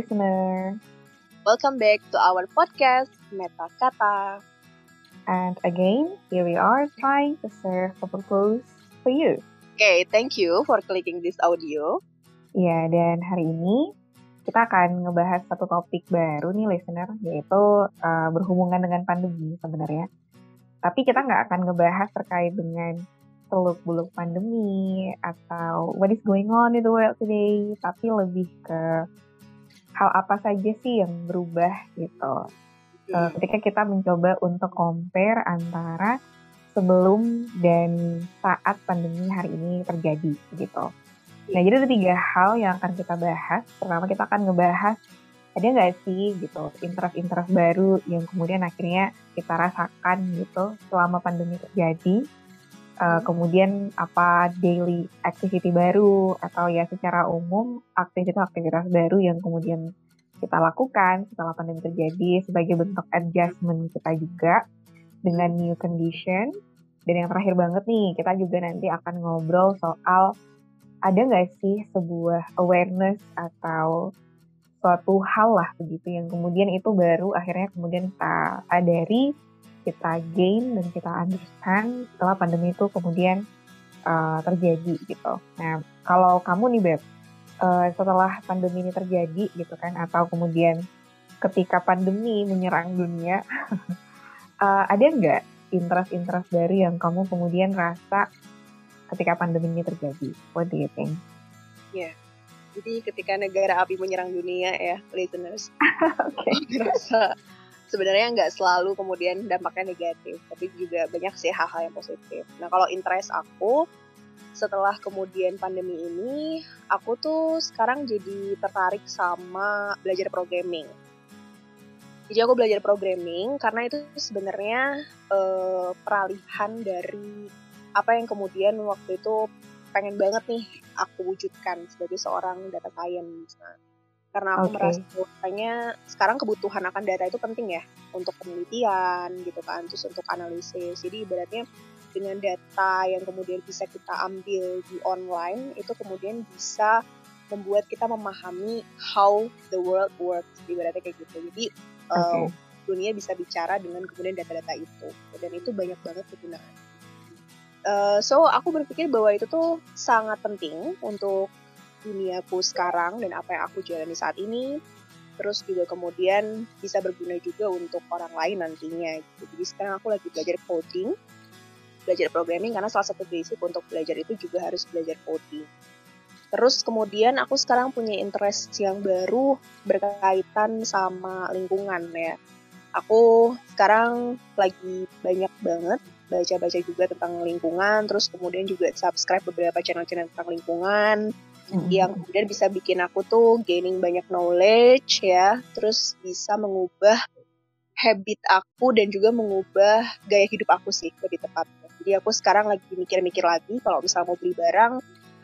Listener. Welcome back to our podcast Meta Kata. And again, here we are trying to serve a purpose for you. Okay, thank you for clicking this audio. Ya, dan hari ini kita akan ngebahas satu topik baru nih listener, yaitu uh, berhubungan dengan pandemi sebenarnya. Tapi kita nggak akan ngebahas terkait dengan seluk-beluk pandemi atau what is going on in the world today, tapi lebih ke hal apa saja sih yang berubah gitu. Uh, ketika kita mencoba untuk compare antara sebelum dan saat pandemi hari ini terjadi gitu. Nah jadi ada tiga hal yang akan kita bahas. Pertama kita akan ngebahas ada nggak sih gitu interest-interest baru yang kemudian akhirnya kita rasakan gitu selama pandemi terjadi uh, kemudian apa daily activity baru atau ya secara umum aktivitas-aktivitas baru yang kemudian kita lakukan setelah pandemi terjadi sebagai bentuk adjustment kita juga dengan new condition. Dan yang terakhir banget nih kita juga nanti akan ngobrol soal ada nggak sih sebuah awareness atau suatu hal lah begitu yang kemudian itu baru akhirnya kemudian kita sadari kita gain dan kita understand setelah pandemi itu kemudian uh, terjadi gitu. Nah, kalau kamu nih Beb, uh, setelah pandemi ini terjadi gitu kan, atau kemudian ketika pandemi menyerang dunia, uh, ada nggak interest-interest baru yang kamu kemudian rasa ketika pandemi ini terjadi? What do you think? Ya, yeah. jadi ketika negara api menyerang dunia ya, listeners, okay. rasa sebenarnya nggak selalu kemudian dampaknya negatif, tapi juga banyak sih hal-hal yang positif. Nah kalau interest aku setelah kemudian pandemi ini, aku tuh sekarang jadi tertarik sama belajar programming. Jadi aku belajar programming karena itu sebenarnya uh, peralihan dari apa yang kemudian waktu itu pengen banget nih aku wujudkan sebagai seorang data science. Nah, karena aku okay. merasa bahwasanya sekarang kebutuhan akan data itu penting ya untuk penelitian gitu kan terus untuk analisis jadi ibaratnya dengan data yang kemudian bisa kita ambil di online itu kemudian bisa membuat kita memahami how the world works ibaratnya kayak gitu jadi okay. uh, dunia bisa bicara dengan kemudian data-data itu dan itu banyak banget kegunaan uh, so aku berpikir bahwa itu tuh sangat penting untuk duniaku sekarang dan apa yang aku jalani saat ini. Terus juga kemudian bisa berguna juga untuk orang lain nantinya gitu. jadi sekarang aku lagi belajar coding belajar programming karena salah satu basic untuk belajar itu juga harus belajar coding. Terus kemudian aku sekarang punya interest yang baru berkaitan sama lingkungan ya. Aku sekarang lagi banyak banget baca-baca juga tentang lingkungan terus kemudian juga subscribe beberapa channel-channel tentang lingkungan hmm. yang kemudian bisa bikin aku tuh gaining banyak knowledge ya, terus bisa mengubah habit aku dan juga mengubah gaya hidup aku sih lebih tepatnya. Jadi aku sekarang lagi mikir-mikir lagi kalau misalnya mau beli barang,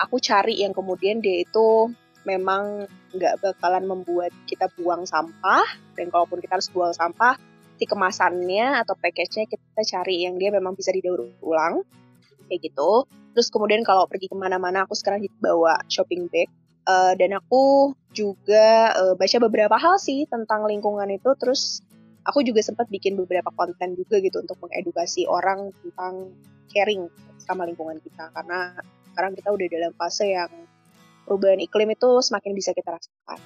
aku cari yang kemudian dia itu memang nggak bakalan membuat kita buang sampah dan kalaupun kita harus buang sampah, si kemasannya atau package-nya kita cari yang dia memang bisa didaur ulang kayak gitu. Terus kemudian kalau pergi ke mana-mana aku sekarang bawa shopping bag uh, dan aku juga uh, baca beberapa hal sih tentang lingkungan itu. Terus aku juga sempat bikin beberapa konten juga gitu untuk mengedukasi orang tentang caring sama lingkungan kita karena sekarang kita udah dalam fase yang perubahan iklim itu semakin bisa kita rasakan.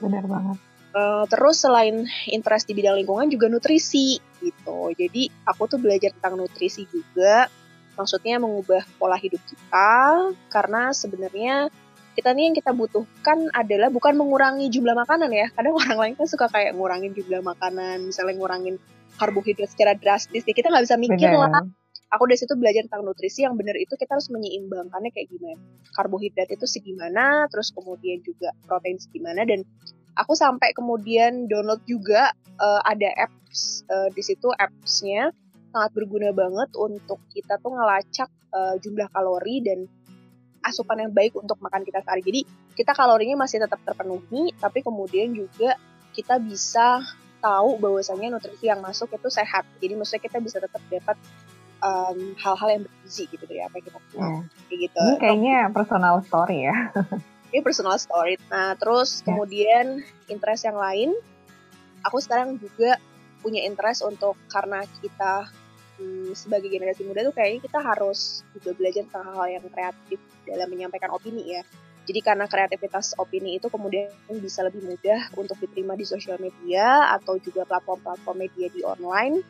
Benar banget. Uh, terus selain interest di bidang lingkungan juga nutrisi gitu. Jadi aku tuh belajar tentang nutrisi juga maksudnya mengubah pola hidup kita karena sebenarnya kita nih yang kita butuhkan adalah bukan mengurangi jumlah makanan ya. Kadang orang lain kan suka kayak ngurangin jumlah makanan misalnya ngurangin karbohidrat secara drastis ya kita nggak bisa mikir bener. lah. Aku dari situ belajar tentang nutrisi yang benar itu kita harus menyeimbangkannya kayak gimana. Karbohidrat itu segimana terus kemudian juga protein segimana dan aku sampai kemudian download juga uh, ada apps uh, di situ appsnya sangat berguna banget untuk kita tuh ngelacak uh, jumlah kalori dan asupan yang baik untuk makan kita sehari. Jadi kita kalorinya masih tetap terpenuhi, tapi kemudian juga kita bisa tahu bahwasanya nutrisi yang masuk itu sehat. Jadi maksudnya kita bisa tetap dapat hal hal-hal yang bergizi gitu dari apa yang kita punya. Yeah. Kayak gitu. Ini kayaknya personal story ya. ini personal story. Nah, terus yeah. kemudian interest yang lain, aku sekarang juga punya interest untuk karena kita hmm, sebagai generasi muda tuh kayaknya kita harus juga belajar tentang hal-hal yang kreatif dalam menyampaikan opini ya. Jadi karena kreativitas opini itu kemudian bisa lebih mudah untuk diterima di sosial media atau juga platform-platform media di online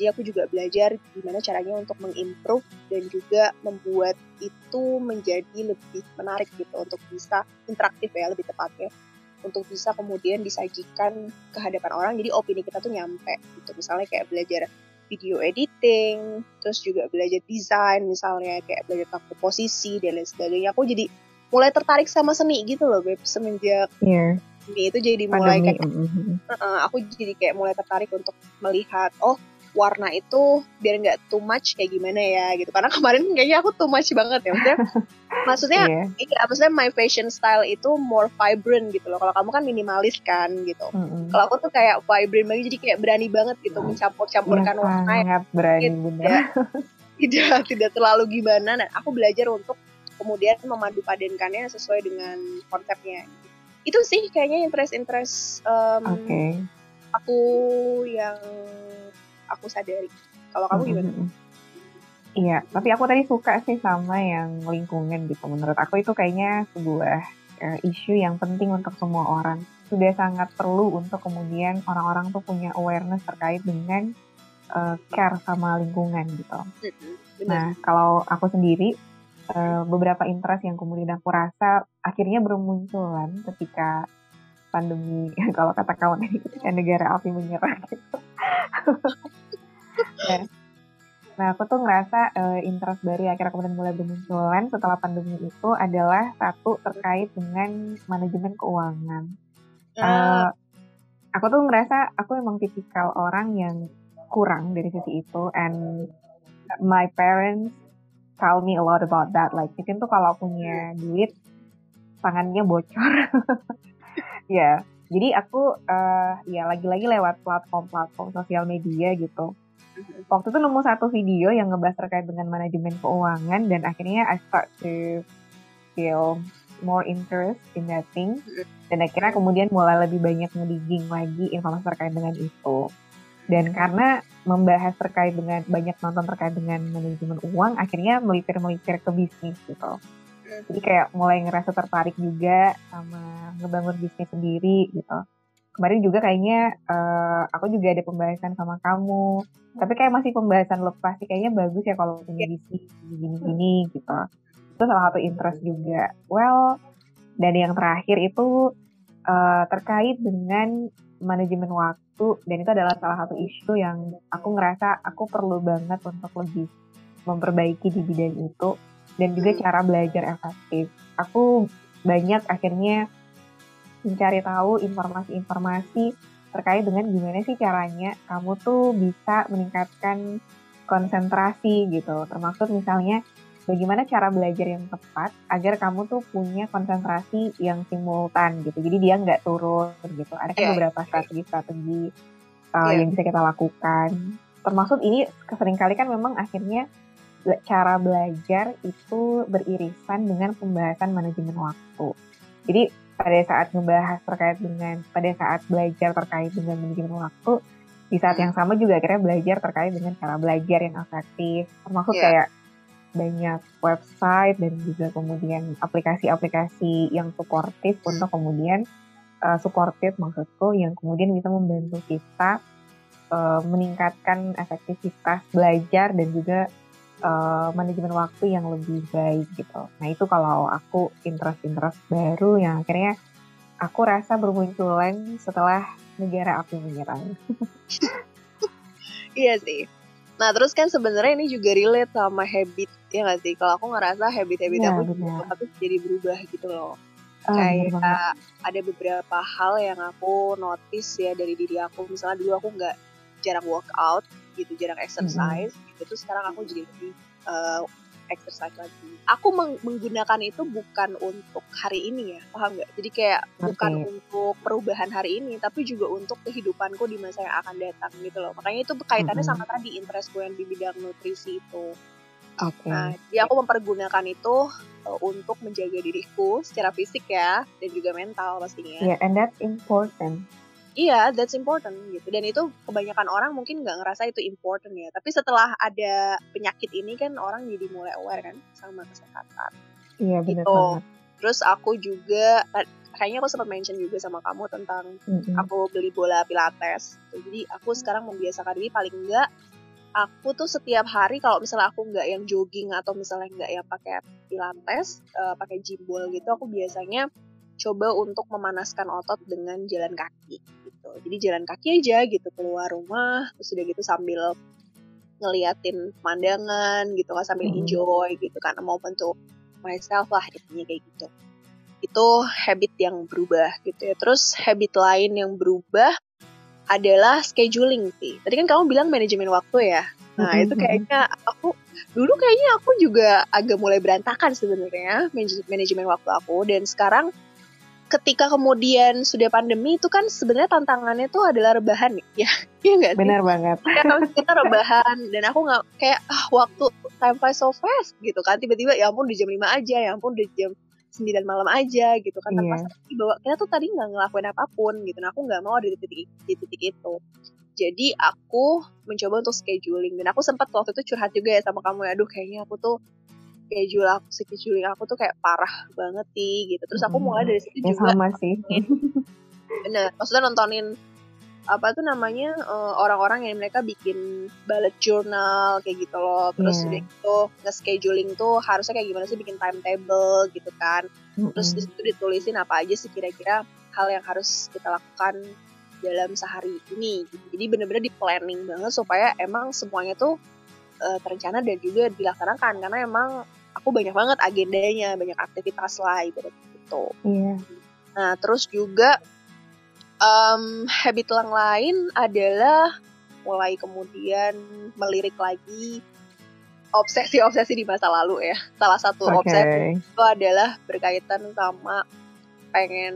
jadi aku juga belajar gimana caranya untuk mengimprove dan juga membuat itu menjadi lebih menarik gitu untuk bisa interaktif ya lebih tepatnya untuk bisa kemudian disajikan ke hadapan orang jadi opini kita tuh nyampe gitu misalnya kayak belajar video editing terus juga belajar desain misalnya kayak belajar tentang komposisi dan lain sebagainya aku jadi mulai tertarik sama seni gitu loh beb semenjak yeah. ini itu jadi mulai kayak uh, aku jadi kayak mulai tertarik untuk melihat oh warna itu biar nggak too much kayak gimana ya gitu karena kemarin kayaknya aku too much banget ya maksudnya maksudnya yeah. iya maksudnya my fashion style itu more vibrant gitu loh kalau kamu kan minimalis kan gitu mm-hmm. kalau aku tuh kayak vibrant banget jadi kayak berani banget gitu mencampur-campurkan ya, warna sangat berani gitu. bener tidak tidak terlalu gimana dan aku belajar untuk kemudian memadu padankannya sesuai dengan konsepnya itu sih kayaknya interest interest um, okay. aku yang aku sadari. Kalau kamu gimana? Iya, tapi aku tadi suka sih sama yang lingkungan gitu. Menurut aku itu kayaknya sebuah uh, isu yang penting untuk semua orang. Sudah sangat perlu untuk kemudian orang-orang tuh punya awareness terkait dengan uh, care sama lingkungan gitu. Nah, kalau aku sendiri uh, beberapa interest yang kemudian aku rasa akhirnya bermunculan ketika pandemi kalau kata kawan ini ketika negara api menyerah gitu ya. Nah, aku tuh ngerasa uh, interest baru yang akhirnya kemudian mulai bermunculan setelah pandemi itu adalah satu terkait dengan manajemen keuangan. Uh, aku tuh ngerasa aku emang tipikal orang yang kurang dari sisi itu and my parents tell me a lot about that. Like, mungkin tuh kalau punya duit tangannya bocor. ya, yeah. jadi aku uh, ya lagi-lagi lewat platform-platform sosial media gitu. Waktu itu nemu satu video yang ngebahas terkait dengan manajemen keuangan dan akhirnya I start to feel more interest in that thing. Dan akhirnya kemudian mulai lebih banyak ngedigging lagi informasi terkait dengan itu. Dan karena membahas terkait dengan banyak nonton terkait dengan manajemen uang akhirnya melipir-melipir ke bisnis gitu jadi kayak mulai ngerasa tertarik juga sama ngebangun bisnis sendiri gitu. Kemarin juga kayaknya uh, aku juga ada pembahasan sama kamu. Tapi kayak masih pembahasan lepas sih kayaknya bagus ya kalau punya bisnis gini-gini gitu. Itu salah satu interest juga. Well dan yang terakhir itu uh, terkait dengan manajemen waktu dan itu adalah salah satu isu yang aku ngerasa aku perlu banget untuk lebih memperbaiki di bidang itu dan juga hmm. cara belajar efektif aku banyak akhirnya mencari tahu informasi-informasi terkait dengan gimana sih caranya kamu tuh bisa meningkatkan konsentrasi gitu. Termasuk misalnya bagaimana cara belajar yang tepat agar kamu tuh punya konsentrasi yang simultan gitu. Jadi dia nggak turun gitu. Ada kan yeah. beberapa strategi-strategi uh, yeah. yang bisa kita lakukan. Termasuk ini sering kali kan memang akhirnya cara belajar itu beririsan dengan pembahasan manajemen waktu. Jadi pada saat ngebahas terkait dengan pada saat belajar terkait dengan manajemen waktu di saat yang sama juga akhirnya belajar terkait dengan cara belajar yang efektif termasuk yeah. kayak banyak website dan juga kemudian aplikasi-aplikasi yang suportif hmm. untuk kemudian uh, suportif maksudku yang kemudian bisa membantu kita uh, meningkatkan efektivitas belajar dan juga uh, manajemen waktu yang lebih baik gitu. Nah itu kalau aku interest-interest baru yang akhirnya aku rasa bermunculan setelah negara api menyerang. iya sih. Nah terus kan sebenarnya ini juga relate sama habit ya nggak sih? Kalau aku ngerasa habit-habit ya, aku juga jadi berubah gitu loh. Oh, kayak ada beberapa hal yang aku notice ya dari diri aku. Misalnya dulu aku nggak jarang workout gitu, jarang exercise. Mm -hmm itu sekarang aku jadi lebih uh, exercise lagi. Aku meng menggunakan itu bukan untuk hari ini ya, paham nggak? Jadi kayak okay. bukan untuk perubahan hari ini, tapi juga untuk kehidupanku di masa yang akan datang gitu loh. Makanya itu kaitannya mm -hmm. sama tadi interestku yang di bidang nutrisi itu. Oke. Nah, jadi aku mempergunakan itu uh, untuk menjaga diriku secara fisik ya dan juga mental pastinya. Yeah, and that's important. Iya, that's important gitu. Dan itu kebanyakan orang mungkin nggak ngerasa itu important ya. Tapi setelah ada penyakit ini kan orang jadi mulai aware kan sama kesehatan. Iya, benar Gitu. banget. Terus aku juga kayaknya aku sempat mention juga sama kamu tentang Mm-mm. aku beli bola pilates. Jadi aku sekarang membiasakan diri paling enggak aku tuh setiap hari kalau misalnya aku nggak yang jogging atau misalnya nggak yang pakai pilates, eh, pakai gym ball gitu, aku biasanya coba untuk memanaskan otot dengan jalan kaki gitu. Jadi jalan kaki aja gitu keluar rumah, terus udah gitu sambil ngeliatin pemandangan gitu kan sambil Mhm. enjoy gitu kan moment to myself lah intinya kayak gitu itu habit yang berubah gitu ya terus habit lain yang berubah adalah scheduling sih tadi kan kamu bilang manajemen waktu ya nah Mhm, itu mhm. kayaknya aku dulu kayaknya aku juga agak mulai berantakan sebenarnya manaj- manajemen waktu aku dan sekarang ketika kemudian sudah pandemi itu kan sebenarnya tantangannya tuh adalah rebahan ya iya nggak sih? Benar banget. ya kalau kita rebahan dan aku nggak kayak ah waktu time flies so fast gitu kan. Tiba-tiba ya ampun di jam 5 aja ya ampun di jam 9 malam aja gitu kan. Tanpa sadari bahwa kita tuh tadi nggak ngelakuin apa pun gitu. Nah aku nggak mau ada di titik di titik itu. Jadi aku mencoba untuk scheduling. Dan aku sempat waktu itu curhat juga ya sama kamu ya aduh kayaknya aku tuh schedule aku scheduling aku tuh kayak parah banget sih gitu terus aku mulai dari situ Ya juga sama sih. bener maksudnya nontonin apa tuh namanya eh, orang-orang yang mereka bikin bullet journal kayak gitu loh terus udah gitu nge-scheduling tuh harusnya kayak gimana sih bikin timetable gitu kan terus di Mm-mm. situ ditulisin apa aja sih kira-kira hal yang harus kita lakukan dalam sehari ini gitu. jadi bener-bener di planning banget supaya emang semuanya tuh eh, terencana dan juga dilaksanakan karena emang aku banyak banget agendanya banyak aktivitas lah ibarat gitu Iya. Nah, terus juga em, habit yang lain adalah mulai kemudian melirik lagi obsesi-obsesi di masa lalu ya. Salah satu Oke. obsesi itu adalah berkaitan sama pengen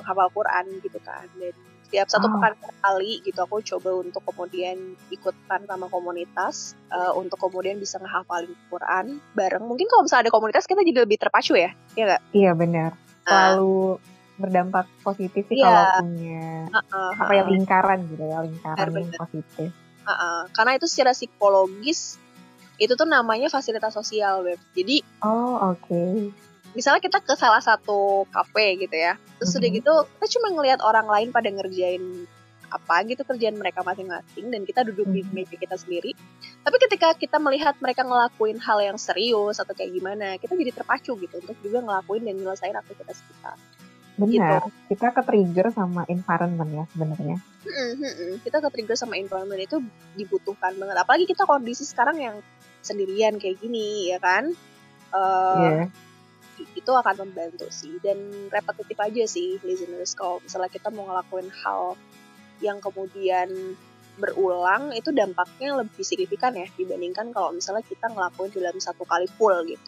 menghafal Quran gitu kan. Dan setiap satu Oh. pekan sekali gitu aku coba untuk kemudian ikutkan sama komunitas eh, untuk kemudian bisa ngehafalin Quran bareng. Mungkin kalau misalnya ada komunitas kita jadi lebih terpacu ya, ya nggak? Iya benar. Selalu berdampak positif sih Iya. kalau punya uh-uh, apa ya lingkaran gitu ya lingkaran yang positif. Uh-uh. Karena itu secara psikologis itu tuh namanya fasilitas sosial web. Jadi Oh oke. Misalnya kita ke salah satu kafe gitu ya, terus udah Mhm. gitu kita cuma ngelihat orang lain pada ngerjain apa gitu kerjaan mereka masing-masing dan kita duduk di Mhm. meja kita sendiri. Tapi ketika kita melihat mereka ngelakuin hal yang serius atau kayak gimana, kita jadi terpacu gitu untuk juga ngelakuin dan nyelesain aktivitas kita. Benar. Kita ke trigger sama environment ya sebenarnya. Kita ke trigger sama environment itu dibutuhkan banget. Apalagi kita kondisi sekarang yang sendirian kayak gini ya kan. Eh, Iya. Itu akan membantu sih. Dan repetitif aja sih listeners. Kalau misalnya kita mau ngelakuin hal yang kemudian berulang itu dampaknya lebih signifikan ya dibandingkan kalau misalnya kita ngelakuin dalam satu kali full gitu.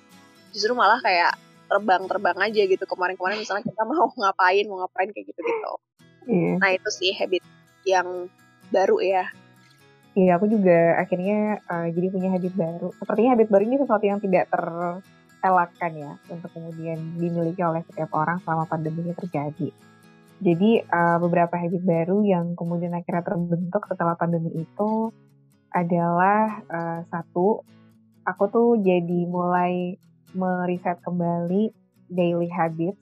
Justru malah kayak terbang-terbang aja gitu. Kemarin-kemarin misalnya kita mau ngapain mau ngapain kayak gitu-gitu. Iya. nah itu sih habit yang baru ya. Iya, aku juga akhirnya uh, jadi punya habit baru. Sepertinya habit baru ini sesuatu yang tidak terelakkan ya untuk kemudian dimiliki oleh setiap orang selama pandemi ini terjadi. Jadi uh, beberapa habit baru yang kemudian akhirnya terbentuk setelah pandemi itu adalah uh, satu, aku tuh jadi mulai meriset kembali daily habits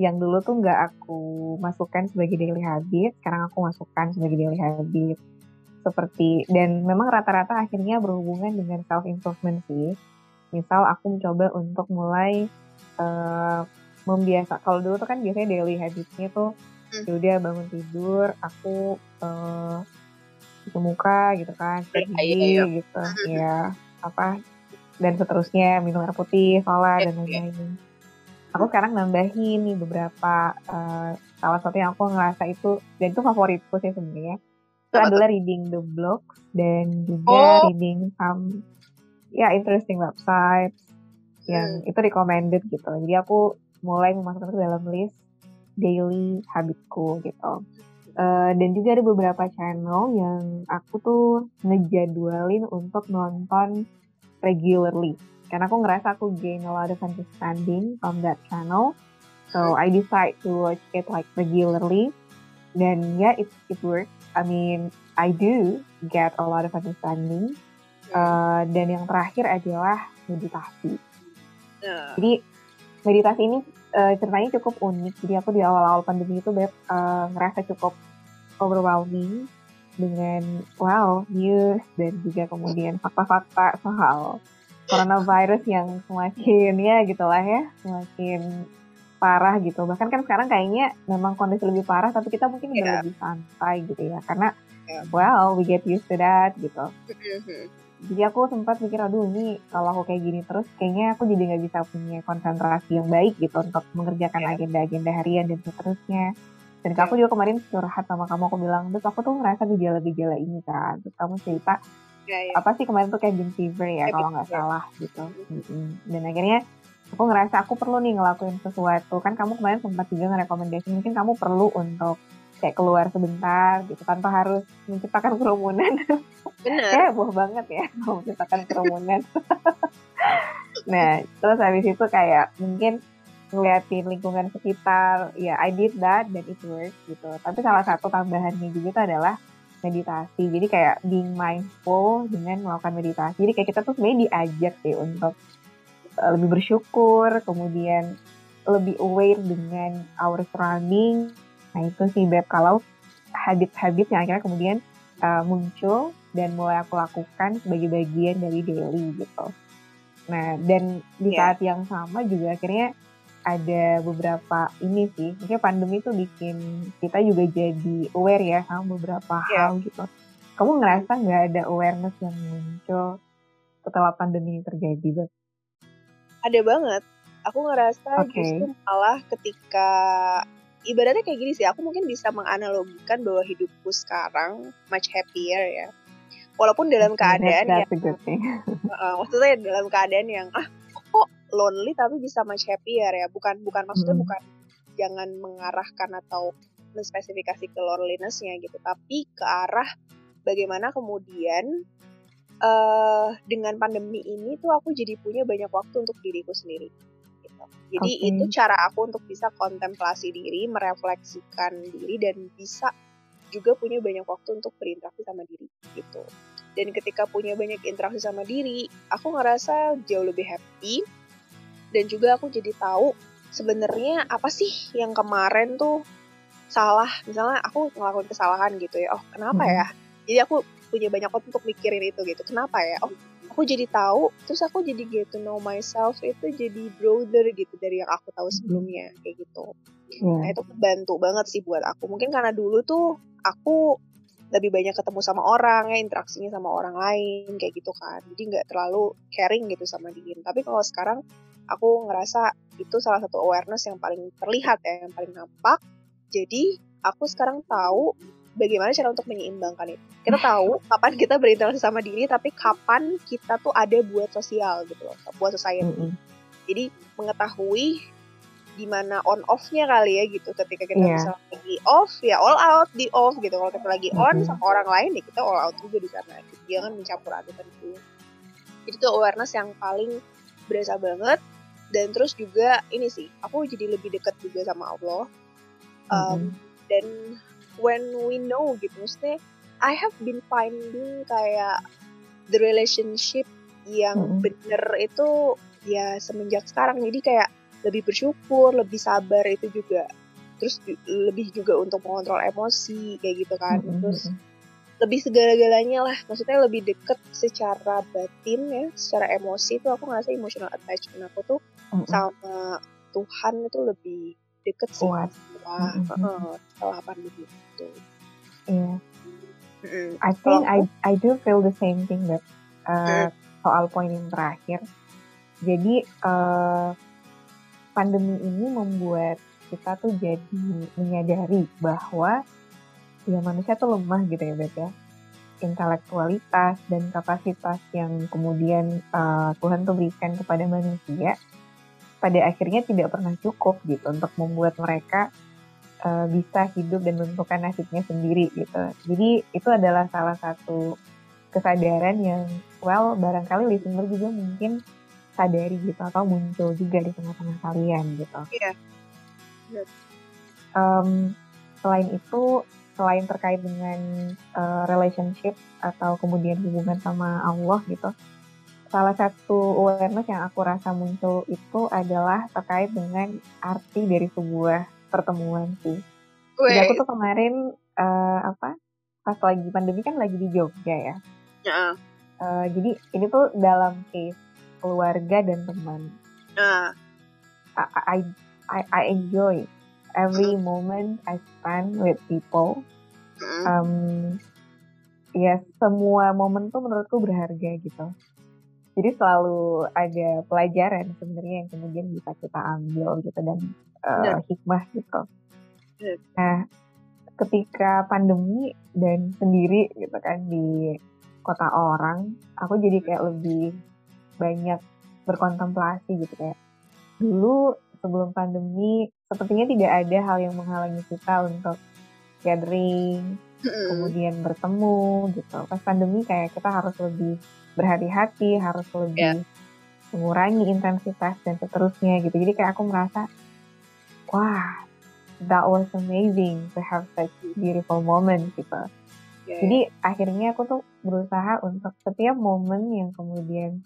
yang dulu tuh nggak aku masukkan sebagai daily habit, sekarang aku masukkan sebagai daily habit seperti dan memang rata-rata akhirnya berhubungan dengan self improvement sih. Misal aku mencoba untuk mulai uh, membiasa. Kalau dulu tuh kan biasanya daily habitsnya tuh Hmm. ya udah bangun tidur, aku uh, cuci muka gitu kan, Iya, iya, gigi iya. gitu, ya apa dan seterusnya minum air putih, sholat dan Iya, iya. lain-lain. Aku sekarang nambahin nih beberapa uh, salah satu yang aku ngerasa itu dan itu favoritku sih sebenarnya itu adalah reading the blogs dan juga Oh. reading some ya interesting websites yang Hmm. itu recommended gitu. Jadi aku mulai memasukkan itu dalam list daily habitku gitu. Eh, dan juga ada beberapa channel yang aku tuh ngejadwalin untuk nonton regularly. Karena aku ngerasa aku gain a lot of understanding from that channel. So I decide to watch it like regularly. Dan ya yeah, it it works. I mean I do get a lot of understanding. Uh, dan yang terakhir adalah meditasi. Uh. Jadi meditasi ini uh, ceritanya cukup unik. Jadi aku di awal-awal pandemi itu beb uh, ngerasa cukup overwhelming dengan wow news dan juga kemudian fakta-fakta soal coronavirus yang semakin ya gitulah ya semakin parah gitu bahkan kan sekarang kayaknya memang kondisi lebih parah tapi kita mungkin udah yeah. lebih santai gitu ya karena yeah. well we get used to that gitu mm-hmm. Jadi aku sempat mikir aduh ini kalau aku kayak gini terus kayaknya aku jadi nggak bisa punya konsentrasi yang baik gitu untuk mengerjakan yeah. agenda-agenda harian dan seterusnya dan aku juga kemarin curhat sama kamu, aku bilang, terus aku tuh ngerasa gejala-gejala ini kan. Terus kamu cerita, ya, ya. apa sih kemarin tuh kayak cabin fever ya, kalau nggak salah gitu. Dan akhirnya aku ngerasa aku perlu nih ngelakuin sesuatu. Kan kamu kemarin sempat juga ngerekomendasi, mungkin kamu perlu untuk kayak keluar sebentar gitu tanpa harus menciptakan kerumunan. Bener. kayak buah banget ya mau menciptakan kerumunan. nah, terus habis itu kayak mungkin ngeliatin lingkungan sekitar ya I did that dan it works gitu tapi salah satu tambahannya juga itu adalah meditasi jadi kayak being mindful dengan melakukan meditasi jadi kayak kita tuh sebenarnya diajak sih untuk uh, lebih bersyukur kemudian lebih aware dengan our surrounding nah itu sih Beb kalau habit-habit yang akhirnya kemudian uh, muncul dan mulai aku lakukan sebagai bagian dari daily gitu nah dan di yeah. saat yang sama juga akhirnya ada beberapa ini sih, mungkin pandemi itu bikin kita juga jadi aware ya sama beberapa yeah. hal gitu. Kamu ngerasa nggak ada awareness yang muncul setelah pandemi ini terjadi, Beb? Ada banget. Aku ngerasa okay. justru malah ketika ibaratnya kayak gini sih, aku mungkin bisa menganalogikan bahwa hidupku sekarang much happier ya. Walaupun dalam keadaan that's, yang, uh, maksudnya dalam keadaan yang ah kok lonely tapi bisa much happier ya bukan bukan maksudnya hmm. bukan jangan mengarahkan atau menspesifikasi ke lonelinessnya gitu tapi ke arah bagaimana kemudian uh, dengan pandemi ini tuh aku jadi punya banyak waktu untuk diriku sendiri. Jadi okay. itu cara aku untuk bisa kontemplasi diri merefleksikan diri dan bisa juga punya banyak waktu untuk berinteraksi sama diri gitu. Dan ketika punya banyak interaksi sama diri aku ngerasa jauh lebih happy dan juga aku jadi tahu sebenarnya apa sih yang kemarin tuh salah. Misalnya aku ngelakuin kesalahan gitu ya oh kenapa ya? Jadi aku punya banyak waktu untuk mikirin itu gitu kenapa ya? Oh aku jadi tahu terus aku jadi get to know myself itu jadi broader gitu dari yang aku tahu sebelumnya kayak gitu yeah. nah itu bantu banget sih buat aku mungkin karena dulu tuh aku lebih banyak ketemu sama orang ya interaksinya sama orang lain kayak gitu kan jadi nggak terlalu caring gitu sama diri tapi kalau sekarang aku ngerasa itu salah satu awareness yang paling terlihat ya, yang paling nampak. Jadi aku sekarang tahu bagaimana cara untuk menyeimbangkan itu. Kita tahu kapan kita berinteraksi sama diri, tapi kapan kita tuh ada buat sosial gitu loh, buat society. Mm -hmm. Jadi mengetahui di mana on off-nya kali ya gitu. Ketika kita yeah. misalnya lagi off, ya all out di off gitu. Kalau kita lagi on mm -hmm. sama orang lain ya kita all out juga di sana. Gitu. Jangan mencampur adukan itu. Jadi itu awareness yang paling berasa banget dan terus juga ini sih aku jadi lebih dekat juga sama Allah um, mm-hmm. dan when we know gitu maksudnya I have been finding kayak the relationship yang mm-hmm. bener itu ya semenjak sekarang jadi kayak lebih bersyukur lebih sabar itu juga terus lebih juga untuk mengontrol emosi kayak gitu kan mm-hmm. terus lebih segala-galanya lah maksudnya lebih deket secara batin ya secara emosi itu aku ngerasa emotional attachment aku tuh mm-hmm. sama Tuhan itu lebih deket sih Kuat. Setelah mm-hmm. uh, setelah pandemi itu yeah. mm-hmm. I think I I do feel the same thing that uh, mm. soal poin yang terakhir jadi uh, pandemi ini membuat kita tuh jadi menyadari bahwa ya manusia tuh lemah gitu ya Beth ya intelektualitas dan kapasitas yang kemudian uh, Tuhan tuh berikan kepada manusia pada akhirnya tidak pernah cukup gitu untuk membuat mereka uh, bisa hidup dan menentukan nasibnya sendiri gitu. Jadi itu adalah salah satu kesadaran yang well barangkali listener juga mungkin sadari gitu atau muncul juga di tengah-tengah kalian gitu. Iya. Yeah. Um, selain itu, selain terkait dengan uh, relationship atau kemudian hubungan sama Allah gitu, salah satu awareness yang aku rasa muncul itu adalah terkait dengan arti dari sebuah pertemuan sih. Jadi aku tuh kemarin uh, apa pas lagi pandemi kan lagi di Jogja ya. Uh. Uh, jadi ini tuh dalam case keluarga dan teman. Uh. I, I I enjoy every moment I spend with people. Um, ya semua momen tuh menurutku berharga gitu. Jadi selalu ada pelajaran sebenarnya yang kemudian bisa kita ambil gitu dan uh, hikmah gitu. Nah, ketika pandemi dan sendiri gitu kan di kota orang, aku jadi kayak lebih banyak berkontemplasi gitu kayak dulu sebelum pandemi sepertinya tidak ada hal yang menghalangi kita untuk gathering, kemudian bertemu gitu. Pas pandemi kayak kita harus lebih berhati-hati, harus lebih yeah. mengurangi intensitas dan seterusnya gitu. Jadi kayak aku merasa, wah, that was amazing to have such beautiful moment gitu. Yeah, Jadi akhirnya aku tuh berusaha untuk setiap momen yang kemudian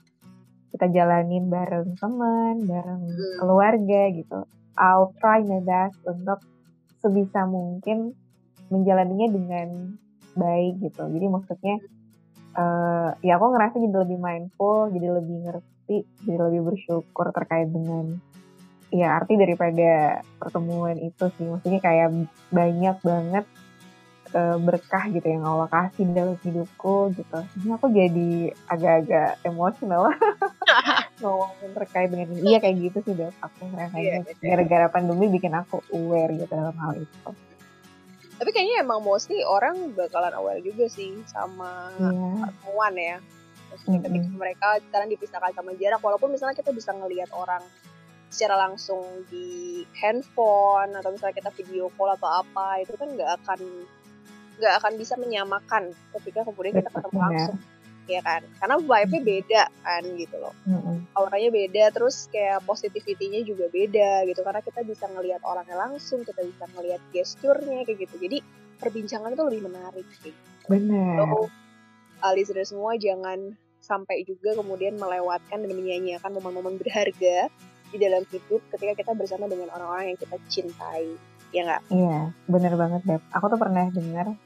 kita jalanin bareng teman, bareng hmm. keluarga gitu. I'll try my best untuk sebisa mungkin menjalaninya dengan baik gitu. Jadi maksudnya uh, ya aku ngerasa jadi lebih mindful, jadi lebih ngerti, jadi lebih bersyukur terkait dengan ya arti daripada pertemuan itu sih. Maksudnya kayak banyak banget uh, berkah gitu yang Allah kasih dalam hidupku gitu. Ini aku jadi agak-agak emosional ngomongin terkait dengan ini. Iya kayak gitu sih dok. Aku ngerasanya yeah, gara-gara pandemi bikin aku aware gitu dalam hal itu tapi kayaknya emang mostly orang bakalan aware juga sih sama yeah. pertemuan ya maksudnya mm-hmm. ketika mereka sekarang dipisahkan sama jarak walaupun misalnya kita bisa ngelihat orang secara langsung di handphone atau misalnya kita video call atau apa itu kan nggak akan nggak akan bisa menyamakan ketika kemudian kita ketemu langsung ya kan? Karena vibe-nya beda kan gitu loh. Mm-hmm. auranya beda terus kayak positivity-nya juga beda gitu karena kita bisa ngelihat orangnya langsung kita bisa ngelihat gesturnya kayak gitu. Jadi perbincangan itu lebih menarik sih. Benar so, uh, listener semua jangan sampai juga kemudian melewatkan dan menyanyiakan momen-momen berharga di dalam hidup ketika kita bersama dengan orang-orang yang kita cintai ya nggak iya benar banget Beb aku tuh pernah dengar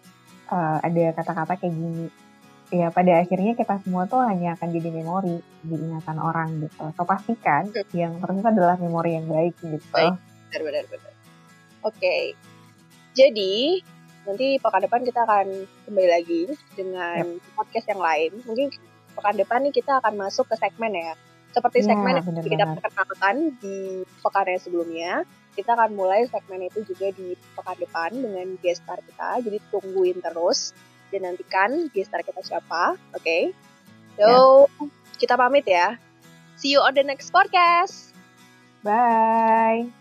uh, ada kata-kata kayak gini ya pada akhirnya kita semua tuh hanya akan jadi memori di ingatan orang gitu. So pastikan hmm. yang tersisa adalah memori yang baik gitu. Baik, benar benar Oke, okay. jadi nanti pekan depan kita akan kembali lagi dengan yep. podcast yang lain. Mungkin pekan depan nih kita akan masuk ke segmen ya. Seperti ya, segmen yang kita perkenalkan di pekan yang sebelumnya, kita akan mulai segmen itu juga di pekan depan dengan guest star kita. Jadi tungguin terus dan nantikan gestar kita siapa. Oke. Okay? So, yeah. kita pamit ya. See you on the next podcast. Bye.